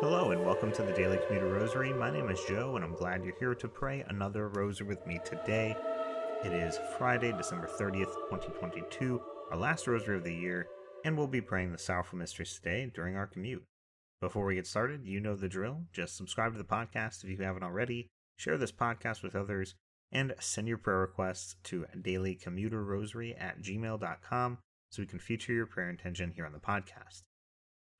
Hello, and welcome to the Daily Commuter Rosary. My name is Joe, and I'm glad you're here to pray another rosary with me today. It is Friday, December 30th, 2022, our last rosary of the year, and we'll be praying the Sorrowful Mysteries today during our commute. Before we get started, you know the drill. Just subscribe to the podcast if you haven't already, share this podcast with others, and send your prayer requests to dailycommuterrosary at gmail.com so we can feature your prayer intention here on the podcast.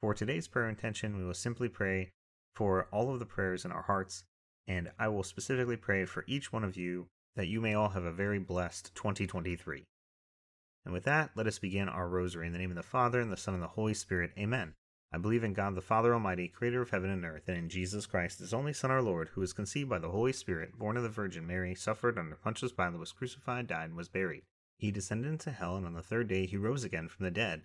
For today's prayer intention, we will simply pray for all of the prayers in our hearts, and I will specifically pray for each one of you that you may all have a very blessed 2023. And with that, let us begin our rosary in the name of the Father, and the Son, and the Holy Spirit. Amen. I believe in God the Father Almighty, creator of heaven and earth, and in Jesus Christ, his only Son, our Lord, who was conceived by the Holy Spirit, born of the Virgin Mary, suffered under Pontius Pilate, was crucified, died, and was buried. He descended into hell, and on the third day he rose again from the dead.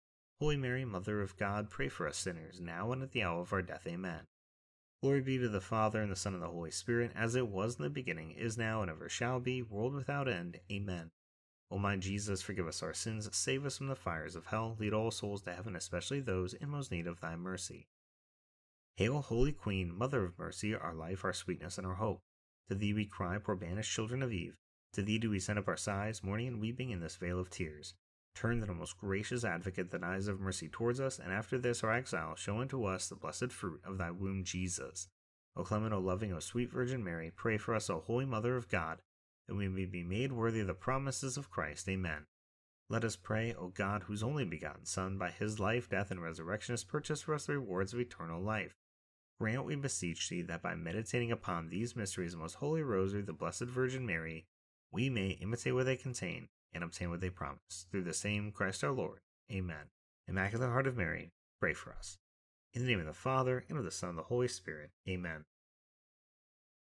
Holy Mary, Mother of God, pray for us sinners now and at the hour of our death. Amen. Glory be to the Father, and the Son, and the Holy Spirit, as it was in the beginning, is now, and ever shall be, world without end. Amen. O my Jesus, forgive us our sins, save us from the fires of hell, lead all souls to heaven, especially those in most need of thy mercy. Hail, Holy Queen, Mother of Mercy, our life, our sweetness, and our hope. To thee we cry, poor banished children of Eve. To thee do we send up our sighs, mourning and weeping in this vale of tears. Turn, then, o most gracious advocate, thine eyes of mercy towards us, and after this our exile, show unto us the blessed fruit of thy womb, Jesus. O clement, O loving, O sweet Virgin Mary, pray for us, O holy Mother of God, that we may be made worthy of the promises of Christ. Amen. Let us pray, O God, whose only begotten Son, by his life, death, and resurrection, has purchased for us the rewards of eternal life. Grant, we beseech thee, that by meditating upon these mysteries of most holy rosary the Blessed Virgin Mary, we may imitate what they contain and obtain what they promise. Through the same Christ our Lord. Amen. Immaculate Heart of Mary, pray for us. In the name of the Father, and of the Son, and the Holy Spirit. Amen.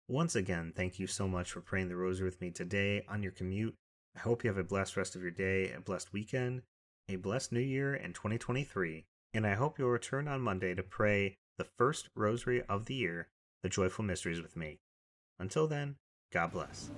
Once again, thank you so much for praying the rosary with me today on your commute. I hope you have a blessed rest of your day, a blessed weekend, a blessed new year in 2023, and I hope you'll return on Monday to pray the first rosary of the year, the Joyful Mysteries with me. Until then, God bless.